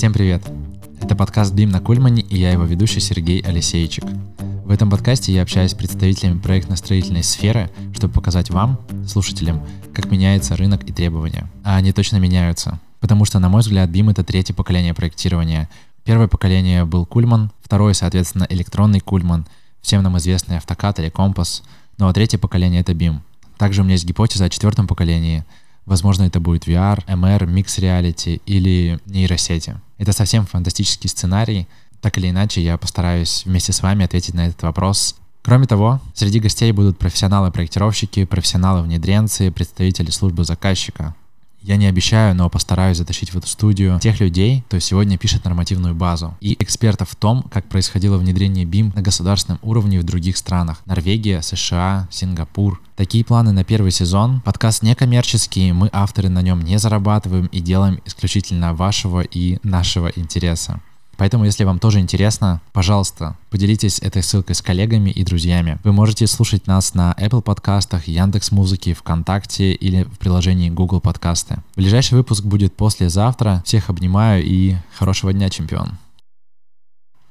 Всем привет! Это подкаст «Бим на Кульмане» и я его ведущий Сергей Алисейчик. В этом подкасте я общаюсь с представителями проектно-строительной сферы, чтобы показать вам, слушателям, как меняется рынок и требования. А они точно меняются. Потому что, на мой взгляд, BIM — это третье поколение проектирования. Первое поколение был Кульман, второе, соответственно, электронный Кульман, всем нам известный автокад или компас, ну а третье поколение — это BIM. Также у меня есть гипотеза о четвертом поколении — Возможно, это будет VR, MR, Mix Reality или нейросети. Это совсем фантастический сценарий. Так или иначе, я постараюсь вместе с вами ответить на этот вопрос. Кроме того, среди гостей будут профессионалы-проектировщики, профессионалы-внедренцы, представители службы заказчика. Я не обещаю, но постараюсь затащить в эту студию тех людей, кто сегодня пишет нормативную базу, и экспертов в том, как происходило внедрение BIM на государственном уровне в других странах. Норвегия, США, Сингапур. Такие планы на первый сезон. Подкаст некоммерческий, мы авторы на нем не зарабатываем и делаем исключительно вашего и нашего интереса. Поэтому, если вам тоже интересно, пожалуйста, поделитесь этой ссылкой с коллегами и друзьями. Вы можете слушать нас на Apple подкастах, Яндекс Музыки, ВКонтакте или в приложении Google подкасты. Ближайший выпуск будет послезавтра. Всех обнимаю и хорошего дня, чемпион.